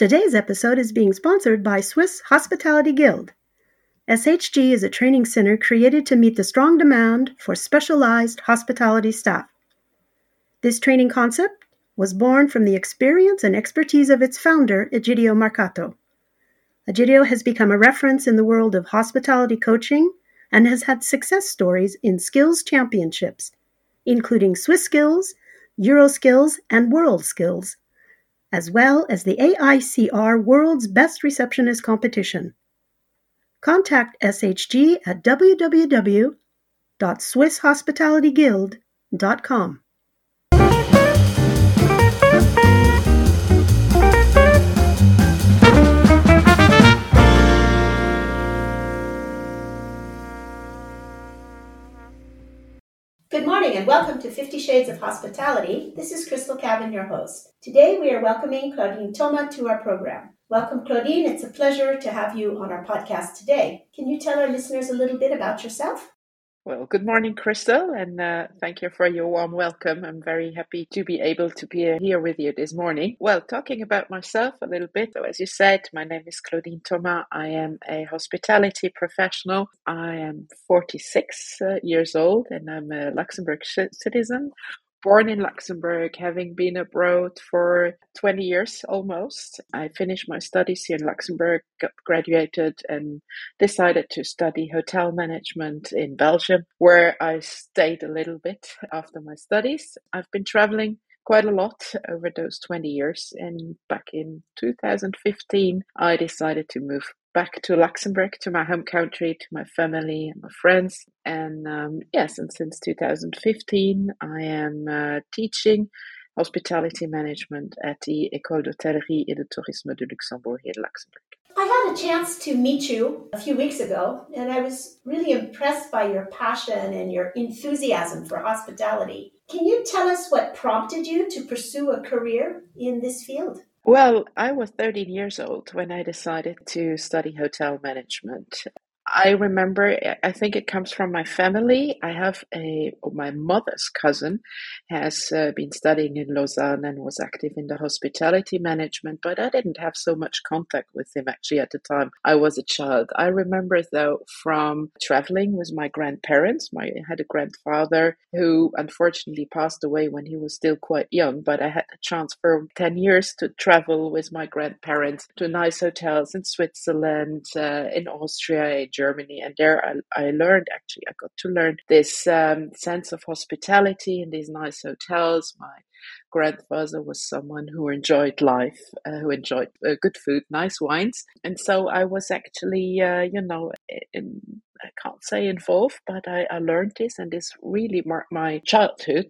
Today's episode is being sponsored by Swiss Hospitality Guild. SHG is a training center created to meet the strong demand for specialized hospitality staff. This training concept was born from the experience and expertise of its founder, Egidio Marcato. Egidio has become a reference in the world of hospitality coaching and has had success stories in skills championships, including SwissSkills, Euro Skills, and WorldSkills as well as the AICR World's Best Receptionist Competition. Contact SHG at www.swisshospitalityguild.com. morning and welcome to Fifty Shades of Hospitality. This is Crystal Cabin, your host. Today we are welcoming Claudine Thoma to our program. Welcome, Claudine. It's a pleasure to have you on our podcast today. Can you tell our listeners a little bit about yourself? Well, good morning, Crystal, and uh, thank you for your warm welcome. I'm very happy to be able to be here with you this morning. Well, talking about myself a little bit, so as you said, my name is Claudine Thoma. I am a hospitality professional. I am 46 uh, years old and I'm a Luxembourg citizen born in Luxembourg, having been abroad for 20 years almost. I finished my studies here in Luxembourg, graduated, and decided to study hotel management in Belgium, where I stayed a little bit after my studies. I've been traveling quite a lot over those 20 years, and back in 2015, I decided to move back to Luxembourg, to my home country, to my family and my friends. And um, yes, and since 2015, I am uh, teaching hospitality management at the École d'Hôtellerie et de Tourisme de Luxembourg here in Luxembourg. I had a chance to meet you a few weeks ago, and I was really impressed by your passion and your enthusiasm for hospitality. Can you tell us what prompted you to pursue a career in this field? Well, I was 13 years old when I decided to study hotel management. I remember, I think it comes from my family. I have a, my mother's cousin has uh, been studying in Lausanne and was active in the hospitality management, but I didn't have so much contact with him actually at the time I was a child. I remember though from traveling with my grandparents. My, I had a grandfather who unfortunately passed away when he was still quite young, but I had a chance for 10 years to travel with my grandparents to nice hotels in Switzerland, uh, in Austria, Germany. And there I, I learned actually, I got to learn this um, sense of hospitality in these nice hotels. My grandfather was someone who enjoyed life, uh, who enjoyed uh, good food, nice wines. And so I was actually, uh, you know, in, I can't say involved, but I, I learned this and this really marked my childhood.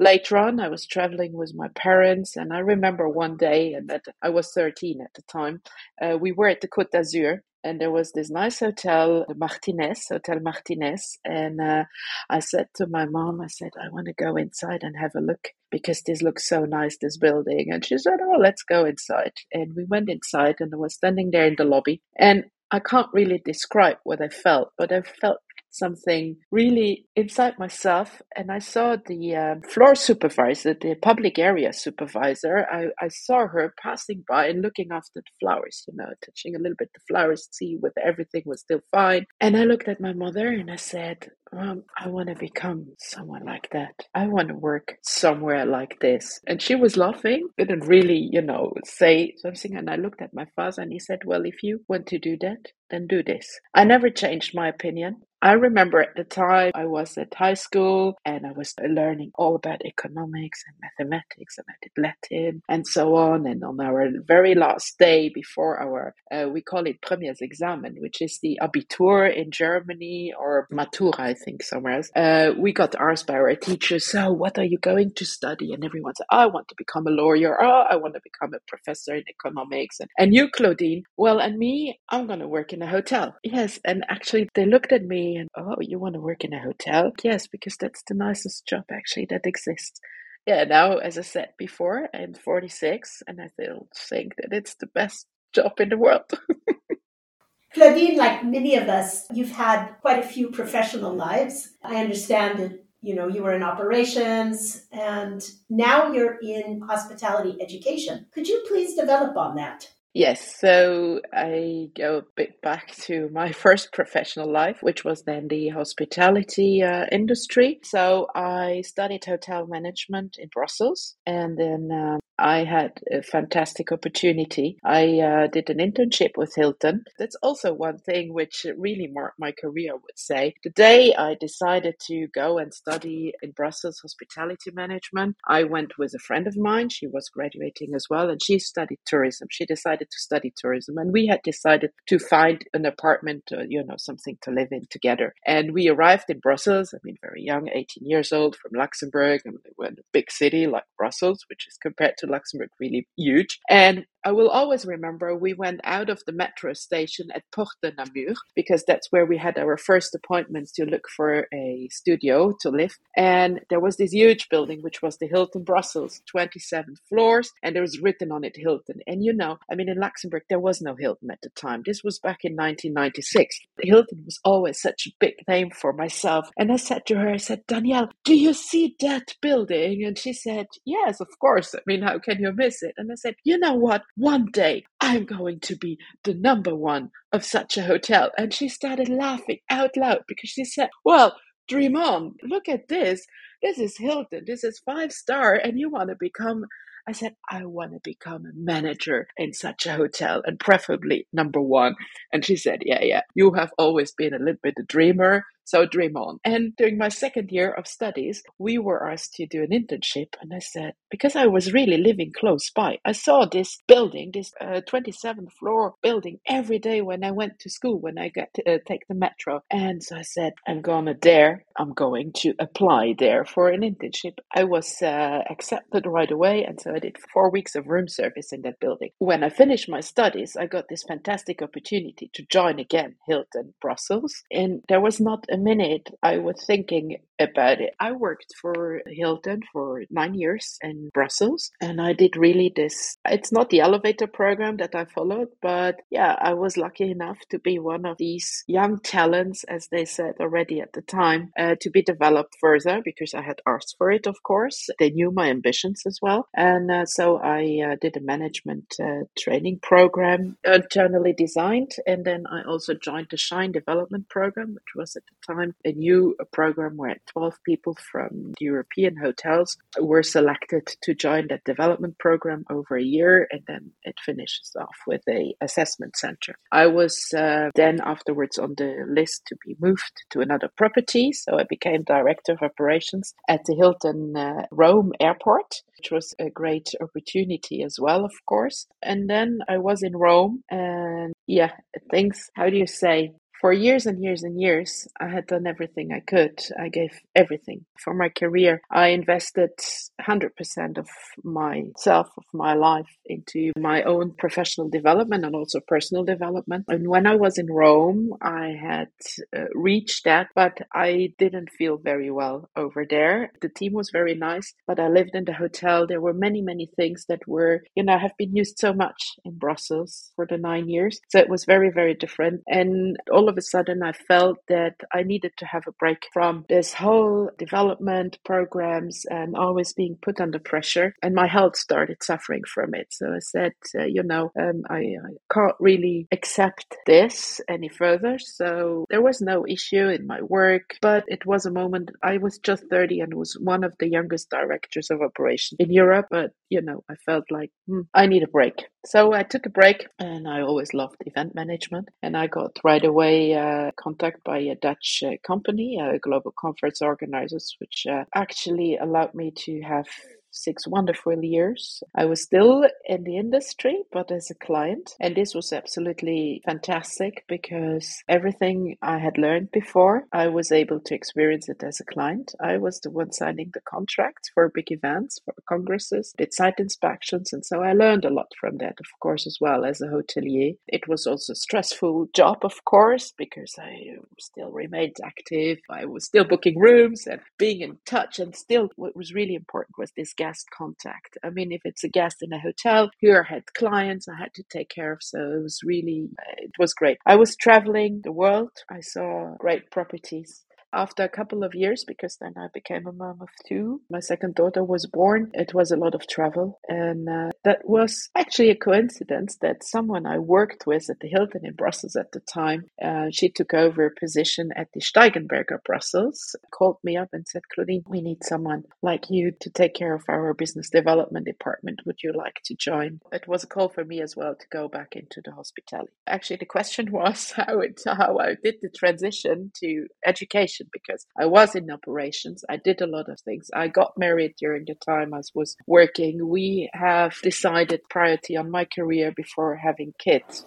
Later on, I was traveling with my parents, and I remember one day, and that I was 13 at the time, uh, we were at the Côte d'Azur and there was this nice hotel, the Martinez, Hotel Martinez. And uh, I said to my mom, I said, I want to go inside and have a look because this looks so nice, this building. And she said, Oh, let's go inside. And we went inside and I was standing there in the lobby. And I can't really describe what I felt, but I felt something really inside myself. And I saw the um, floor supervisor, the public area supervisor. I, I saw her passing by and looking after the flowers, you know, touching a little bit the flowers, see whether everything was still fine. And I looked at my mother and I said, um, I want to become someone like that. I want to work somewhere like this. And she was laughing, didn't really, you know, say something. And I looked at my father and he said, Well, if you want to do that, then do this. I never changed my opinion. I remember at the time I was at high school and I was learning all about economics and mathematics and I did Latin and so on. And on our very last day before our, uh, we call it Premiers Examen, which is the Abitur in Germany or Matura, I think somewhere else. Uh, we got asked by our teacher, so what are you going to study? And everyone said, I want to become a lawyer. Oh, I want to become a professor in economics. And, and you, Claudine, well, and me, I'm going to work in a hotel. Yes. And actually they looked at me and, oh, you want to work in a hotel? Yes, because that's the nicest job actually that exists. Yeah, now, as I said before, I'm 46 and I still think that it's the best job in the world. Claudine, like many of us, you've had quite a few professional lives. I understand that you know you were in operations and now you're in hospitality education. Could you please develop on that? Yes, so I go a bit back to my first professional life, which was then the hospitality uh, industry. So I studied hotel management in Brussels, and then um, I had a fantastic opportunity. I uh, did an internship with Hilton. That's also one thing which really marked my career, I would say. The day I decided to go and study in Brussels hospitality management, I went with a friend of mine. She was graduating as well, and she studied tourism. She decided to study tourism and we had decided to find an apartment, uh, you know, something to live in together. And we arrived in Brussels, I mean, very young, 18 years old from Luxembourg. And we were in a big city like Brussels, which is compared to Luxembourg really huge. And I will always remember we went out of the metro station at Porte de Namur because that's where we had our first appointments to look for a studio to live. And there was this huge building, which was the Hilton Brussels, 27 floors, and there was written on it Hilton. And you know, I mean, in Luxembourg, there was no Hilton at the time. This was back in 1996. Hilton was always such a big name for myself. And I said to her, I said, Danielle, do you see that building? And she said, Yes, of course. I mean, how can you miss it? And I said, You know what? One day I'm going to be the number one of such a hotel. And she started laughing out loud because she said, Well, dream on. Look at this. This is Hilton. This is five star. And you want to become I said, I want to become a manager in such a hotel and preferably number one. And she said, Yeah, yeah, you have always been a little bit a dreamer. So dream on. And during my second year of studies, we were asked to do an internship. And I said, because I was really living close by, I saw this building, this uh, 27th floor building every day when I went to school, when I got to uh, take the metro. And so I said, I'm gonna dare, I'm going to apply there for an internship. I was uh, accepted right away. And so I did four weeks of room service in that building. When I finished my studies, I got this fantastic opportunity to join again Hilton Brussels. And there was not a minute I was thinking about it. I worked for Hilton for nine years in Brussels, and I did really this. It's not the elevator program that I followed, but yeah, I was lucky enough to be one of these young talents, as they said already at the time, uh, to be developed further because I had asked for it, of course. They knew my ambitions as well. And uh, so I uh, did a management uh, training program internally designed, and then I also joined the Shine Development Program, which was at the time a new program where 12 people from European hotels were selected to join that development program over a year and then it finishes off with a assessment center. I was uh, then afterwards on the list to be moved to another property so I became director of operations at the Hilton uh, Rome airport which was a great opportunity as well, of course. And then I was in Rome, and yeah, things, how do you say, for years and years and years, I had done everything I could. I gave everything for my career. I invested 100% of myself, of my life, into my own professional development and also personal development. And when I was in Rome, I had uh, reached that, but I didn't feel very well over there. The team was very nice, but I lived in the hotel. There were many, many things that were, you know, have been used so much in Brussels for the nine years. So it was very, very different. And all of a sudden I felt that I needed to have a break from this whole development programs and always being put under pressure. And my health started suffering from it. So I said, uh, you know, um, I, I can't really accept this any further. So there was no issue in my work, but it was a moment I was just 30 and was one of the youngest directors of operation in Europe. But, you know, I felt like hmm, I need a break. So I took a break and I always loved event management and I got right away uh, contact by a Dutch uh, company, uh, Global Conference Organizers, which uh, actually allowed me to have six wonderful years. I was still in the industry, but as a client. And this was absolutely fantastic because everything I had learned before, I was able to experience it as a client. I was the one signing the contracts for big events, for congresses, did site inspections. And so I learned a lot from that, of course, as well as a hotelier. It was also a stressful job, of course, because I still remained active. I was still booking rooms and being in touch. And still, what was really important was this guest contact. I mean, if it's a guest in a hotel, here I had clients I had to take care of. So it was really, it was great. I was traveling the world. I saw great properties after a couple of years, because then I became a mom of two, my second daughter was born. It was a lot of travel. And uh, that was actually a coincidence that someone I worked with at the Hilton in Brussels at the time, uh, she took over a position at the Steigenberger Brussels, called me up and said, Claudine, we need someone like you to take care of our business development department. Would you like to join? It was a call for me as well to go back into the hospitality. Actually, the question was how it how I did the transition to education because I was in operations. I did a lot of things. I got married during the time I was working. We have decided priority on my career before having kids.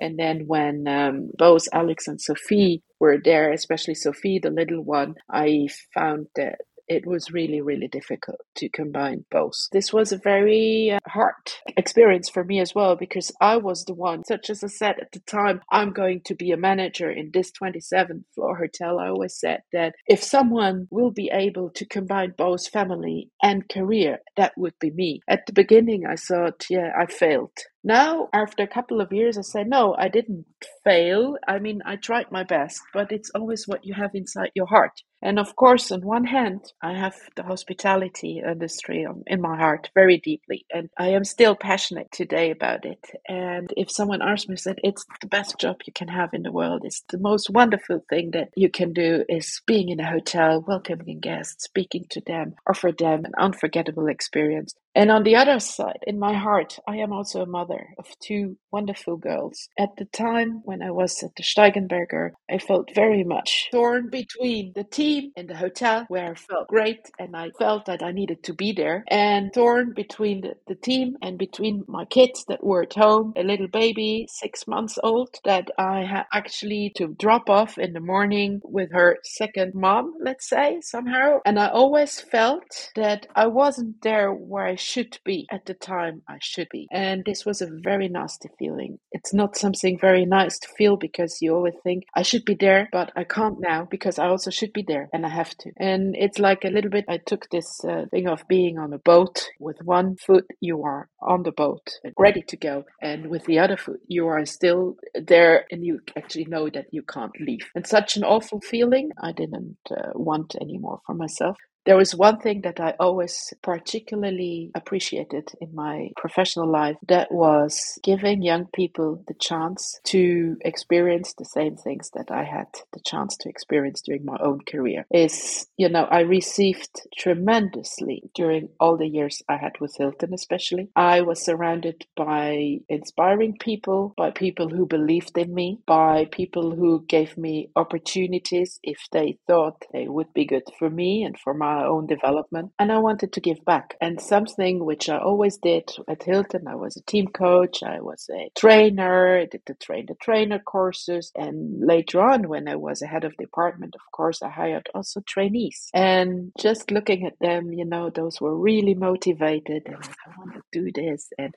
And then when um, both Alex and Sophie were there, especially Sophie, the little one, I found that it was really, really difficult to combine both. This was a very uh, hard experience for me as well because I was the one, such as I said at the time, I'm going to be a manager in this 27th floor hotel. I always said that if someone will be able to combine both family and career, that would be me. At the beginning, I thought, yeah, I failed. Now, after a couple of years, I say, no, I didn't fail. I mean, I tried my best, but it's always what you have inside your heart. And of course, on one hand, I have the hospitality industry um, in my heart very deeply, and I am still passionate today about it. And if someone asks me, said it's the best job you can have in the world, it's the most wonderful thing that you can do is being in a hotel, welcoming guests, speaking to them, offer them an unforgettable experience. And on the other side, in my heart, I am also a mother of two wonderful girls. At the time when I was at the Steigenberger, I felt very much torn between the team and the hotel, where I felt great and I felt that I needed to be there, and torn between the, the team and between my kids that were at home, a little baby, six months old, that I had actually to drop off in the morning with her second mom, let's say, somehow. And I always felt that I wasn't there where I should be at the time I should be. And this was a very nasty feeling. It's not something very nice to feel because you always think, I should be there, but I can't now because I also should be there and I have to. And it's like a little bit, I took this uh, thing of being on a boat with one foot, you are on the boat ready to go. And with the other foot, you are still there and you actually know that you can't leave. And such an awful feeling I didn't uh, want anymore for myself. There was one thing that I always particularly appreciated in my professional life that was giving young people the chance to experience the same things that I had the chance to experience during my own career. Is, you know, I received tremendously during all the years I had with Hilton, especially. I was surrounded by inspiring people, by people who believed in me, by people who gave me opportunities if they thought they would be good for me and for my own development. And I wanted to give back. And something which I always did at Hilton, I was a team coach, I was a trainer, I did the train the trainer courses. And later on, when I was a head of department, of course, I hired also trainees. And just looking at them, you know, those were really motivated and I want to do this and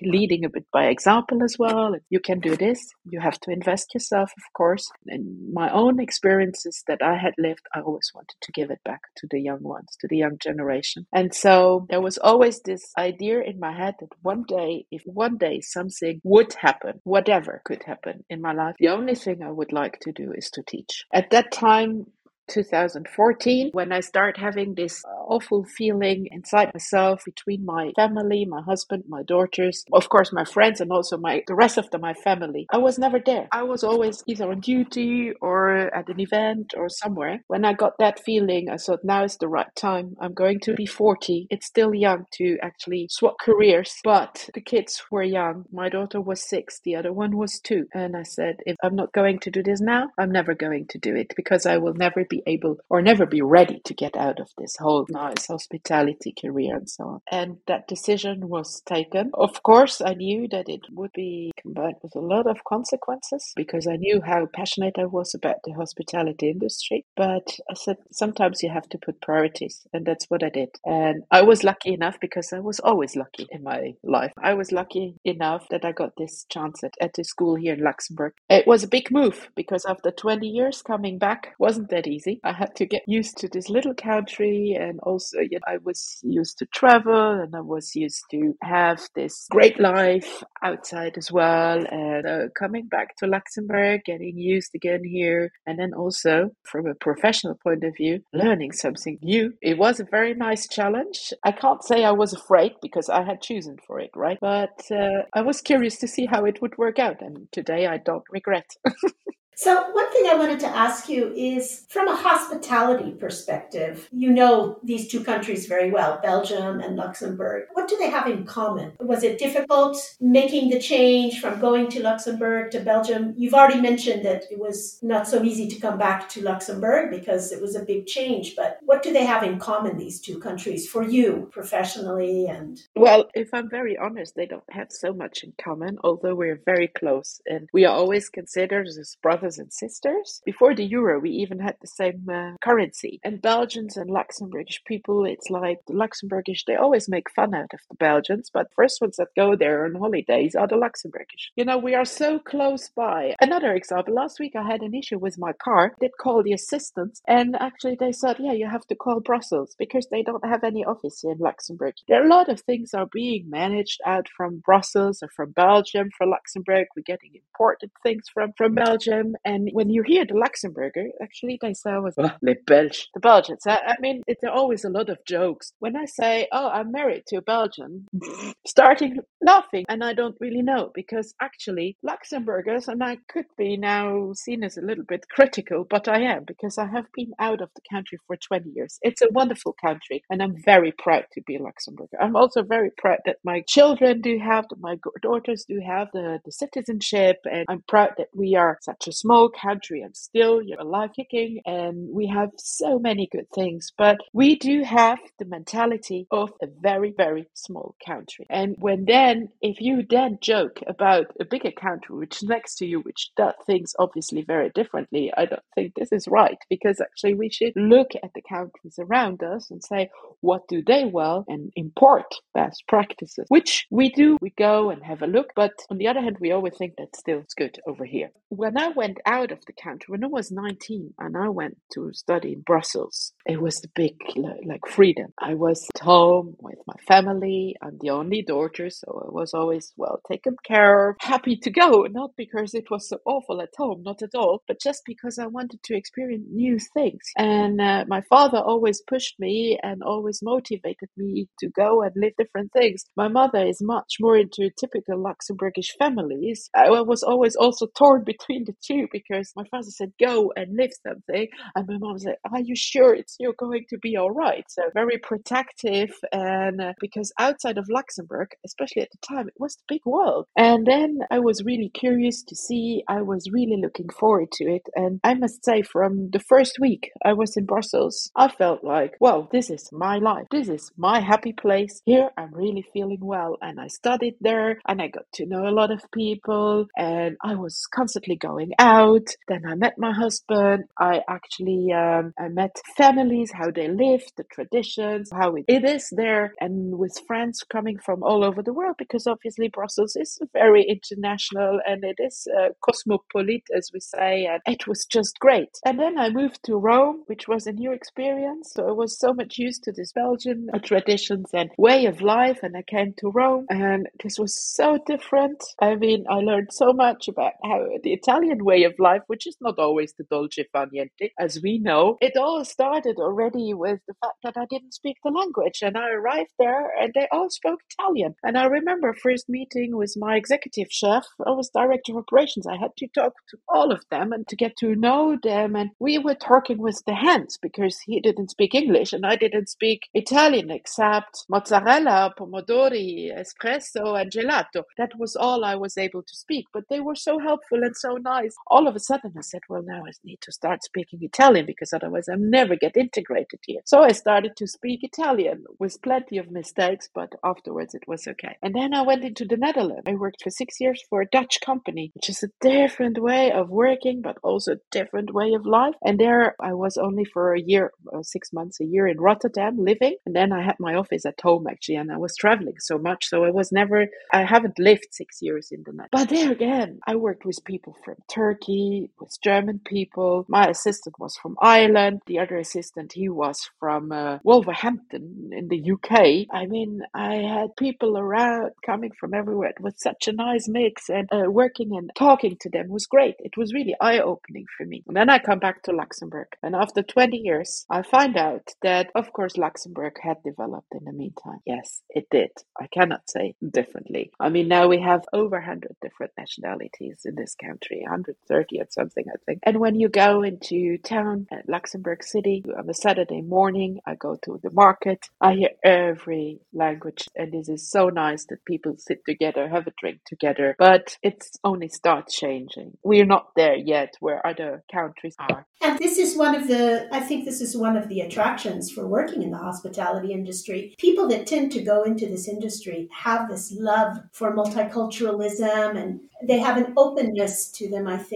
leading a bit by example as well. You can do this. You have to invest yourself, of course. And my own experiences that I had lived, I always wanted to give it back to the young ones, to the young generation. And so there was always this idea in my head that one day, if one day something would happen, whatever could happen in my life, the only thing I would like to do is to teach. At that time, 2014 when I start having this uh, awful feeling inside myself between my family, my husband, my daughters, of course my friends and also my the rest of the, my family. I was never there. I was always either on duty or at an event or somewhere. When I got that feeling, I thought now is the right time. I'm going to be 40. It's still young to actually swap careers, but the kids were young. My daughter was 6, the other one was 2. And I said if I'm not going to do this now, I'm never going to do it because I will never be able or never be ready to get out of this whole nice hospitality career and so on. And that decision was taken. Of course, I knew that it would be combined with a lot of consequences because I knew how passionate I was about the hospitality industry. But I said sometimes you have to put priorities, and that's what I did. And I was lucky enough because I was always lucky in my life. I was lucky enough that I got this chance at, at the school here in Luxembourg. It was a big move because after 20 years coming back wasn't that easy easy. I had to get used to this little country, and also you know, I was used to travel, and I was used to have this great life outside as well. And uh, coming back to Luxembourg, getting used again here, and then also from a professional point of view, learning something new. It was a very nice challenge. I can't say I was afraid because I had chosen for it, right? But uh, I was curious to see how it would work out, and today I don't regret. So, one thing I wanted to ask you is from a hospitality perspective, you know these two countries very well, Belgium and Luxembourg. What do they have in common? Was it difficult making the change from going to Luxembourg to Belgium? You've already mentioned that it was not so easy to come back to Luxembourg because it was a big change, but what do they have in common, these two countries, for you professionally and? Well, if I'm very honest, they don't have so much in common, although we're very close and we are always considered as brothers brothers and sisters. Before the euro, we even had the same uh, currency. And Belgians and Luxembourgish people, it's like the Luxembourgish, they always make fun out of the Belgians, but first ones that go there on holidays are the Luxembourgish. You know, we are so close by. Another example, last week I had an issue with my car. I Did call the assistance, and actually they said, yeah, you have to call Brussels because they don't have any office in Luxembourg. There are a lot of things are being managed out from Brussels or from Belgium for Luxembourg. We're getting imported things from, from Belgium and when you hear the Luxembourger, actually they say was oh, ah, les Belges, the Belgians. I, I mean, it, there are always a lot of jokes. When I say, "Oh, I'm married to a Belgian," starting laughing, and I don't really know because actually Luxembourgers, and I could be now seen as a little bit critical, but I am because I have been out of the country for 20 years. It's a wonderful country, and I'm very proud to be a Luxembourger. I'm also very proud that my children do have, my daughters do have the, the citizenship, and I'm proud that we are such a small country and still you're alive kicking and we have so many good things but we do have the mentality of a very very small country. And when then if you then joke about a bigger country which next to you which does things obviously very differently i don't think this is right because actually we should look at the countries around us and say what do they well and import best practices? Which we do we go and have a look but on the other hand we always think that still it's good over here. When i went went out of the country when I was 19 and I went to study in Brussels. It was the big, like, freedom. I was at home with my family. I'm the only daughter, so I was always well taken care of, happy to go, not because it was so awful at home, not at all, but just because I wanted to experience new things. And uh, my father always pushed me and always motivated me to go and live different things. My mother is much more into typical Luxembourgish families. I was always also torn between the two because my father said, go and live something. And my mom said, are you sure it's you're going to be all right? So very protective. And uh, because outside of Luxembourg, especially at the time, it was the big world. And then I was really curious to see, I was really looking forward to it. And I must say, from the first week I was in Brussels, I felt like, well, this is my life. This is my happy place. Here I'm really feeling well. And I studied there and I got to know a lot of people and I was constantly going out out. Then I met my husband. I actually um, I met families, how they live, the traditions, how it is there, and with friends coming from all over the world because obviously Brussels is very international and it is uh, cosmopolite, as we say, and it was just great. And then I moved to Rome, which was a new experience. So I was so much used to this Belgian traditions and way of life, and I came to Rome, and this was so different. I mean, I learned so much about how the Italian way of life, which is not always the dolce far niente, as we know. It all started already with the fact that I didn't speak the language, and I arrived there and they all spoke Italian. And I remember first meeting with my executive chef. I was director of operations. I had to talk to all of them and to get to know them. And we were talking with the hands because he didn't speak English and I didn't speak Italian except mozzarella, pomodori, espresso, and gelato. That was all I was able to speak. But they were so helpful and so nice. All of a sudden I said, well, now I need to start speaking Italian because otherwise I'll never get integrated here. So I started to speak Italian with plenty of mistakes, but afterwards it was okay. And then I went into the Netherlands. I worked for six years for a Dutch company, which is a different way of working, but also a different way of life. And there I was only for a year, uh, six months, a year in Rotterdam living. And then I had my office at home actually, and I was traveling so much. So I was never, I haven't lived six years in the Netherlands. But there again, I worked with people from Turkey Turkey with German people. My assistant was from Ireland. The other assistant, he was from uh, Wolverhampton in the UK. I mean, I had people around coming from everywhere. It was such a nice mix, and uh, working and talking to them was great. It was really eye opening for me. And then I come back to Luxembourg, and after 20 years, I find out that, of course, Luxembourg had developed in the meantime. Yes, it did. I cannot say differently. I mean, now we have over 100 different nationalities in this country, 130 and something, I think. And when you go into town at Luxembourg City on a Saturday morning, I go to the market, I hear every language, and this is so nice that people sit together, have a drink together, but it's only start changing. We're not there yet where other countries are. And this is one of the, I think this is one of the attractions for working in the hospitality industry. People that tend to go into this industry have this love for multiculturalism and they have an openness to them, I think.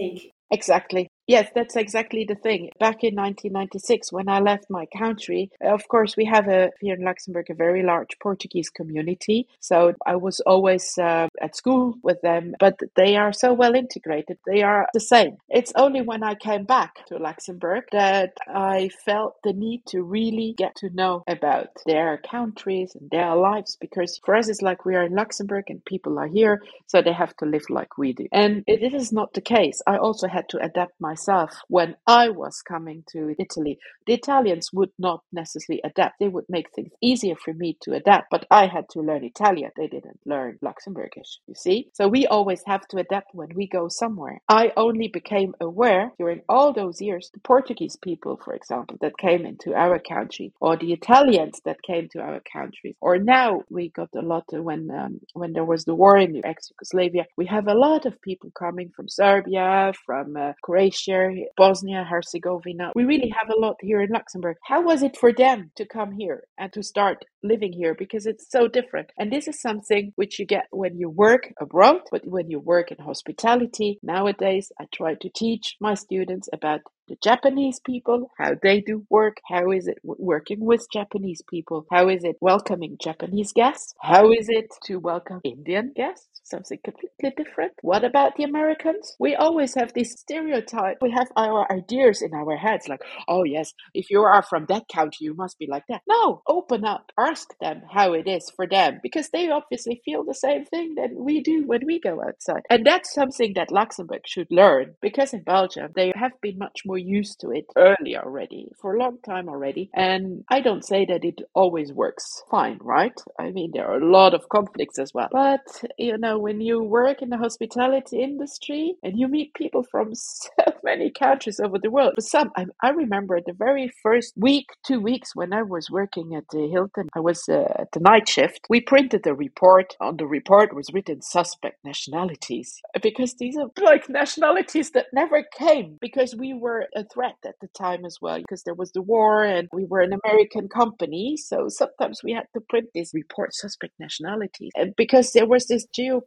Exactly. Yes, that's exactly the thing. Back in 1996, when I left my country, of course, we have a here in Luxembourg a very large Portuguese community. So I was always uh, at school with them, but they are so well integrated. They are the same. It's only when I came back to Luxembourg that I felt the need to really get to know about their countries and their lives because for us, it's like we are in Luxembourg and people are here, so they have to live like we do. And it is not the case. I also had to adapt my myself when I was coming to Italy. The Italians would not necessarily adapt. They would make things easier for me to adapt, but I had to learn Italian. They didn't learn Luxembourgish, you see? So we always have to adapt when we go somewhere. I only became aware during all those years, the Portuguese people, for example, that came into our country, or the Italians that came to our country, or now we got a lot when um, when there was the war in ex-Yugoslavia, we have a lot of people coming from Serbia, from uh, Croatia, Bosnia Herzegovina. We really have a lot here in Luxembourg. How was it for them to come here and to start living here? Because it's so different. And this is something which you get when you work abroad, but when you work in hospitality, nowadays I try to teach my students about the Japanese people, how they do work, how is it working with Japanese people, how is it welcoming Japanese guests, how is it to welcome Indian guests, something completely different. What about the Americans? We always have this stereotype. We have our ideas in our heads like, oh yes, if you are from that country, you must be like that. No, open up, ask them how it is for them because they obviously feel the same thing that we do when we go outside. And that's something that Luxembourg should learn because in Belgium, they have been much more used to it early already, for a long time already. And I don't say that it always works fine, right? I mean, there are a lot of conflicts as well. But, you know, when you work in the hospitality industry and you meet people from so many countries over the world, but some, I, I remember the very first week, two weeks when I was working at the Hilton, I was uh, at the night shift. We printed a report. On the report was written suspect nationalities because these are like nationalities that never came because we were a threat at the time as well because there was the war and we were an American company. So sometimes we had to print this report suspect nationalities and because there was this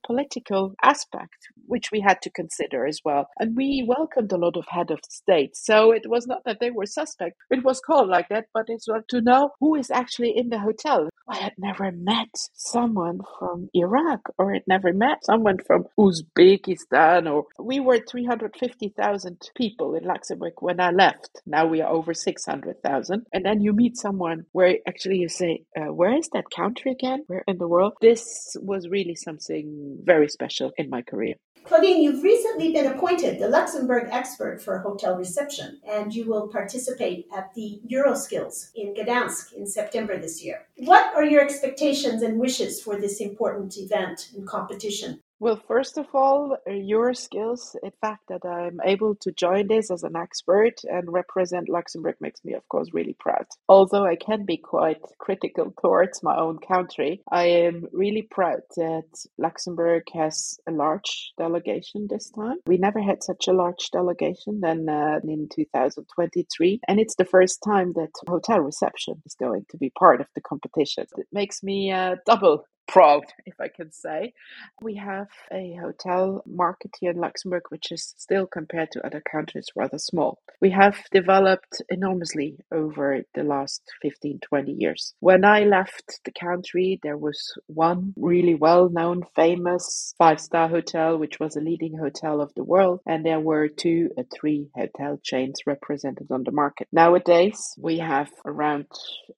geopolitical aspect which we had to consider as well. And we welcomed a lot of head of state. So it was not that they were suspect. It was called like that, but it's like to know who is actually in the hotel. I had never met someone from Iraq or had never met someone from Uzbekistan or we were 350,000 people in Luxembourg when I left. Now we are over 600,000. And then you meet someone where actually you say, uh, where is that country again? Where in the world? This was really something very special in my career. Claudine, you've recently been appointed the Luxembourg expert for hotel reception, and you will participate at the Euroskills in Gdansk in September this year. What are your expectations and wishes for this important event and competition? Well, first of all, your skills, the fact that I'm able to join this as an expert and represent Luxembourg makes me, of course, really proud. Although I can be quite critical towards my own country, I am really proud that Luxembourg has a large delegation this time. We never had such a large delegation than uh, in 2023, and it's the first time that hotel reception is going to be part of the competition. It makes me uh, double proud, if I can say. We have a hotel market here in Luxembourg, which is still compared to other countries rather small. We have developed enormously over the last 15, 20 years. When I left the country, there was one really well known, famous five star hotel, which was a leading hotel of the world, and there were two or three hotel chains represented on the market. Nowadays, we have around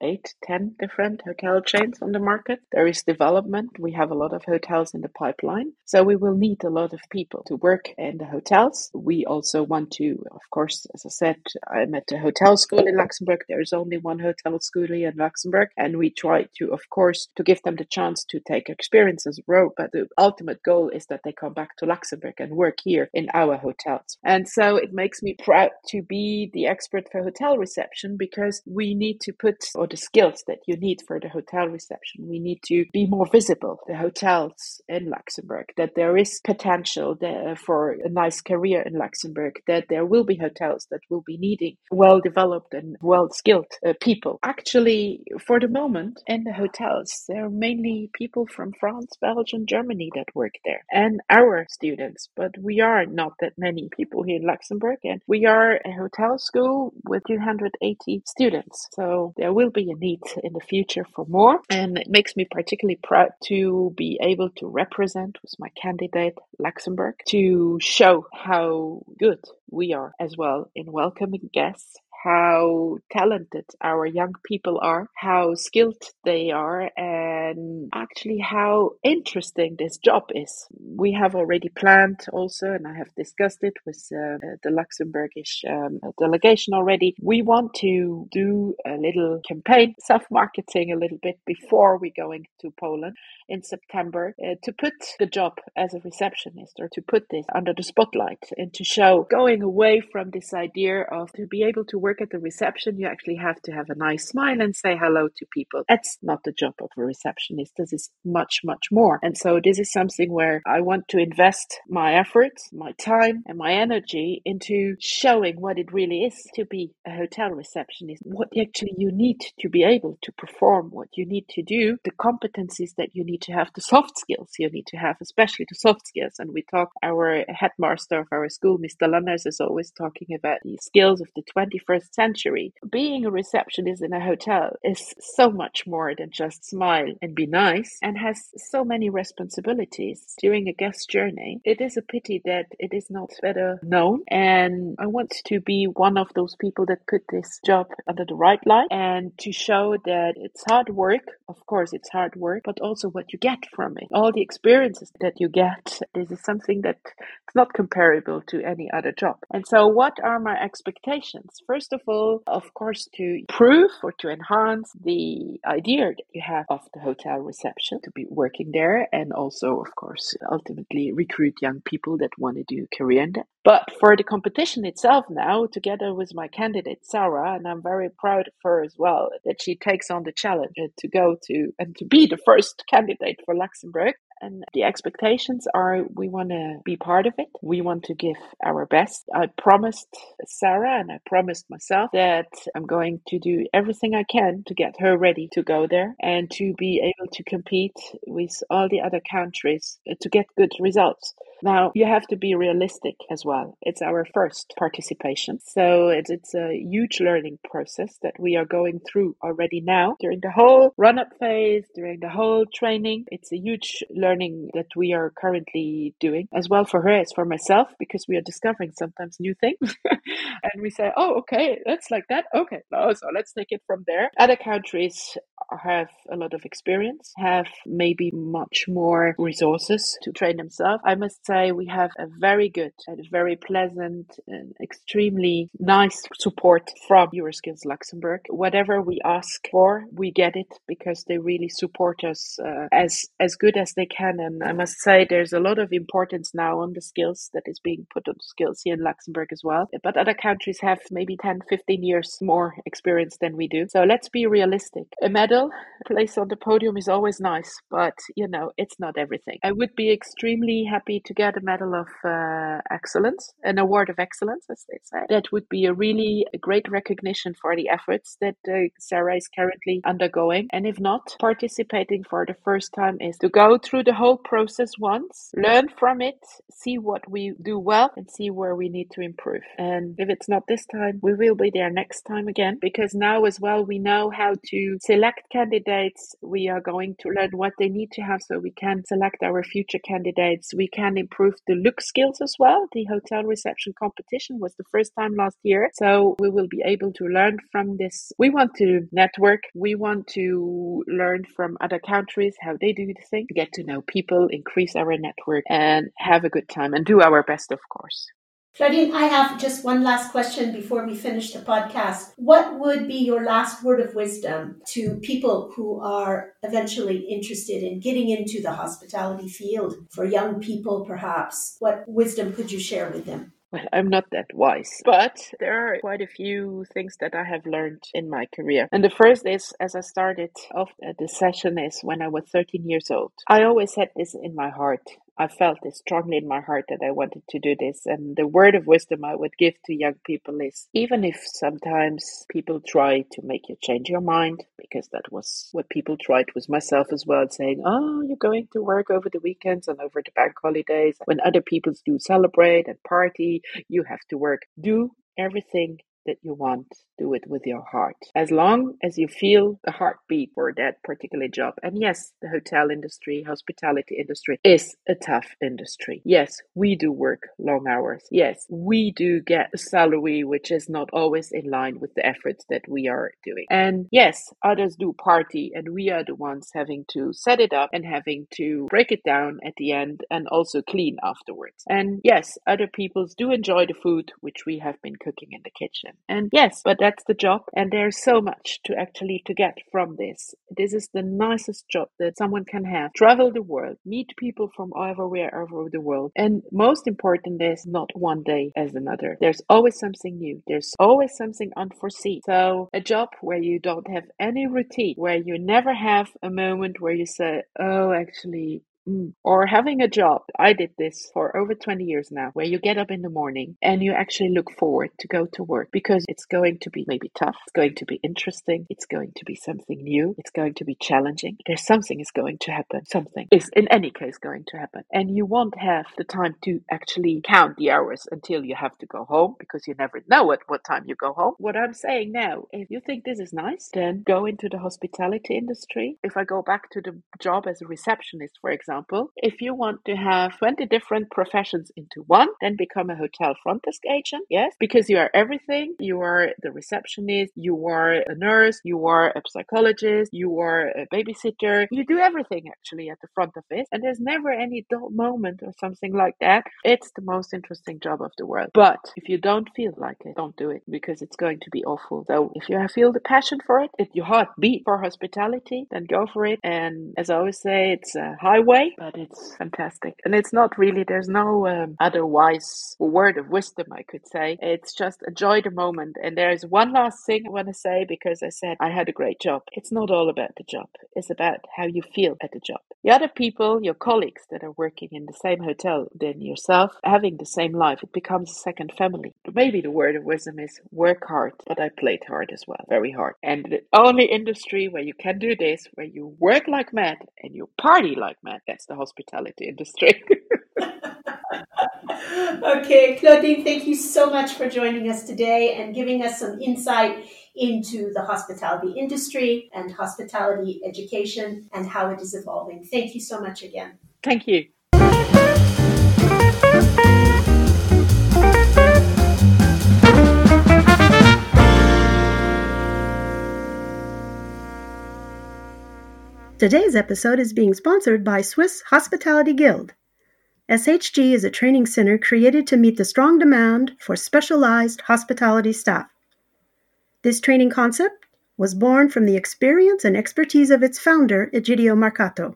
eight, ten different hotel chains on the market. There is development. We have a lot of hotels in the pipeline. So we will need a lot of people to work in the hotels. We also want to, of course, as I said, I'm at a hotel school in Luxembourg. There is only one hotel school here in Luxembourg. And we try to, of course, to give them the chance to take experiences abroad. But the ultimate goal is that they come back to Luxembourg and work here in our hotels. And so it makes me proud to be the expert for hotel reception because we need to put, or the skills that you need for the hotel reception, we need to be more visible, the hotels in Luxembourg, that there is potential there for a nice career in Luxembourg, that there will be hotels that will be needing well developed and well skilled uh, people. Actually, for the moment, in the hotels, there are mainly people from France, Belgium, Germany that work there, and our students, but we are not that many people here in Luxembourg, and we are a hotel school with 280 students. So there will be a need in the future for more, and it makes me particularly proud to be able to represent with my candidate Luxembourg to show how good we are as well in welcoming guests how talented our young people are, how skilled they are, and actually how interesting this job is. We have already planned also, and I have discussed it with uh, the Luxembourgish um, delegation already. We want to do a little campaign, self marketing a little bit before we going to Poland in September uh, to put the job as a receptionist or to put this under the spotlight and to show going away from this idea of to be able to work at the reception, you actually have to have a nice smile and say hello to people. That's not the job of a receptionist. This is much, much more. And so this is something where I want to invest my efforts, my time, and my energy into showing what it really is to be a hotel receptionist, what actually you need to be able to perform, what you need to do, the competencies that you need to have the soft skills you need to have, especially the soft skills. And we talk, our headmaster of our school, Mr. Landers, is always talking about the skills of the 21st century. Being a receptionist in a hotel is so much more than just smile and be nice and has so many responsibilities during a guest journey. It is a pity that it is not better known. And I want to be one of those people that put this job under the right light and to show that it's hard work. Of course, it's hard work, but also what you get from it, all the experiences that you get. This is something that is not comparable to any other job. And so, what are my expectations? First of all, of course, to improve or to enhance the idea that you have of the hotel reception, to be working there, and also, of course, ultimately recruit young people that want to do career in that. But for the competition itself now, together with my candidate Sarah, and I'm very proud of her as well, that she takes on the challenge to go to and to be the first candidate for Luxembourg. And the expectations are we want to be part of it. We want to give our best. I promised Sarah and I promised myself that I'm going to do everything I can to get her ready to go there and to be able to compete with all the other countries to get good results. Now, you have to be realistic as well. It's our first participation. So it's, it's a huge learning process that we are going through already now during the whole run up phase, during the whole training. It's a huge learning that we are currently doing as well for her as for myself because we are discovering sometimes new things. and we say, oh, okay, that's like that. Okay, no, so let's take it from there. Other countries have a lot of experience, have maybe much more resources to train themselves. I must say we have a very good and very pleasant and extremely nice support from Euroskills Luxembourg. Whatever we ask for, we get it because they really support us uh, as as good as they can. And I must say there's a lot of importance now on the skills that is being put on skills here in Luxembourg as well. But other countries have maybe 10, 15 years more experience than we do. So let's be realistic. A medal, place on the podium is always nice, but you know, it's not everything. I would be extremely happy to get a medal of uh, excellence, an award of excellence, as they say. That would be a really great recognition for the efforts that uh, Sarah is currently undergoing. And if not, participating for the first time is to go through the whole process once, learn from it, see what we do well, and see where we need to improve. And if it's not this time, we will be there next time again because now as well we know how to select candidates. We are going to learn what they need to have so we can select our future candidates. We can improve the look skills as well. The hotel reception competition was the first time last year. So we will be able to learn from this. We want to network. We want to learn from other countries, how they do the thing, get to know people, increase our network and have a good time and do our best, of course. Claudine, I have just one last question before we finish the podcast. What would be your last word of wisdom to people who are eventually interested in getting into the hospitality field for young people, perhaps? What wisdom could you share with them? Well, I'm not that wise, but there are quite a few things that I have learned in my career. And the first is, as I started off the session, is when I was 13 years old. I always had this in my heart I felt it strongly in my heart that I wanted to do this. And the word of wisdom I would give to young people is even if sometimes people try to make you change your mind, because that was what people tried with myself as well, saying, Oh, you're going to work over the weekends and over the bank holidays when other people do celebrate and party, you have to work. Do everything that you want, do it with your heart. As long as you feel the heartbeat for that particular job. And yes, the hotel industry, hospitality industry is a tough industry. Yes, we do work long hours. Yes, we do get a salary which is not always in line with the efforts that we are doing. And yes, others do party and we are the ones having to set it up and having to break it down at the end and also clean afterwards. And yes, other peoples do enjoy the food which we have been cooking in the kitchen. And yes, but that's the job. And there's so much to actually to get from this. This is the nicest job that someone can have. Travel the world, meet people from everywhere over the world. And most important is not one day as another. There's always something new. There's always something unforeseen. So a job where you don't have any routine, where you never have a moment where you say, oh, actually, Mm. Or having a job. I did this for over 20 years now, where you get up in the morning and you actually look forward to go to work because it's going to be maybe tough, it's going to be interesting, it's going to be something new, it's going to be challenging. There's something is going to happen. Something is in any case going to happen. And you won't have the time to actually count the hours until you have to go home because you never know at what time you go home. What I'm saying now, if you think this is nice, then go into the hospitality industry. If I go back to the job as a receptionist, for example, example, if you want to have 20 different professions into one, then become a hotel front desk agent. Yes, because you are everything. You are the receptionist, you are a nurse, you are a psychologist, you are a babysitter. You do everything actually at the front office, and there's never any dull moment or something like that. It's the most interesting job of the world. But if you don't feel like it, don't do it because it's going to be awful. So if you feel the passion for it, if your heart beat for hospitality, then go for it. And as I always say, it's a highway way, but it's fantastic. And it's not really, there's no um, otherwise word of wisdom, I could say. It's just enjoy the moment. And there's one last thing I want to say because I said I had a great job. It's not all about the job, it's about how you feel at the job. The other people, your colleagues that are working in the same hotel than yourself, having the same life, it becomes a second family. Maybe the word of wisdom is work hard, but I played hard as well, very hard. And the only industry where you can do this, where you work like mad and you party like mad, that's the hospitality industry. okay, Claudine, thank you so much for joining us today and giving us some insight into the hospitality industry and hospitality education and how it is evolving. Thank you so much again. Thank you. Today's episode is being sponsored by Swiss Hospitality Guild. SHG is a training center created to meet the strong demand for specialized hospitality staff. This training concept was born from the experience and expertise of its founder, Egidio Marcato.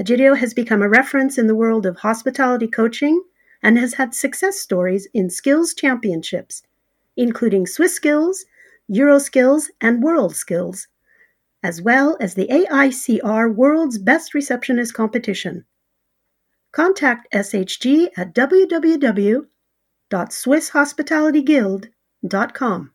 Egidio has become a reference in the world of hospitality coaching and has had success stories in skills championships, including SwissSkills, Euro Skills, and WorldSkills, as well as the AICR World's Best Receptionist Competition. Contact SHG at www.swisshospitalityguild.com.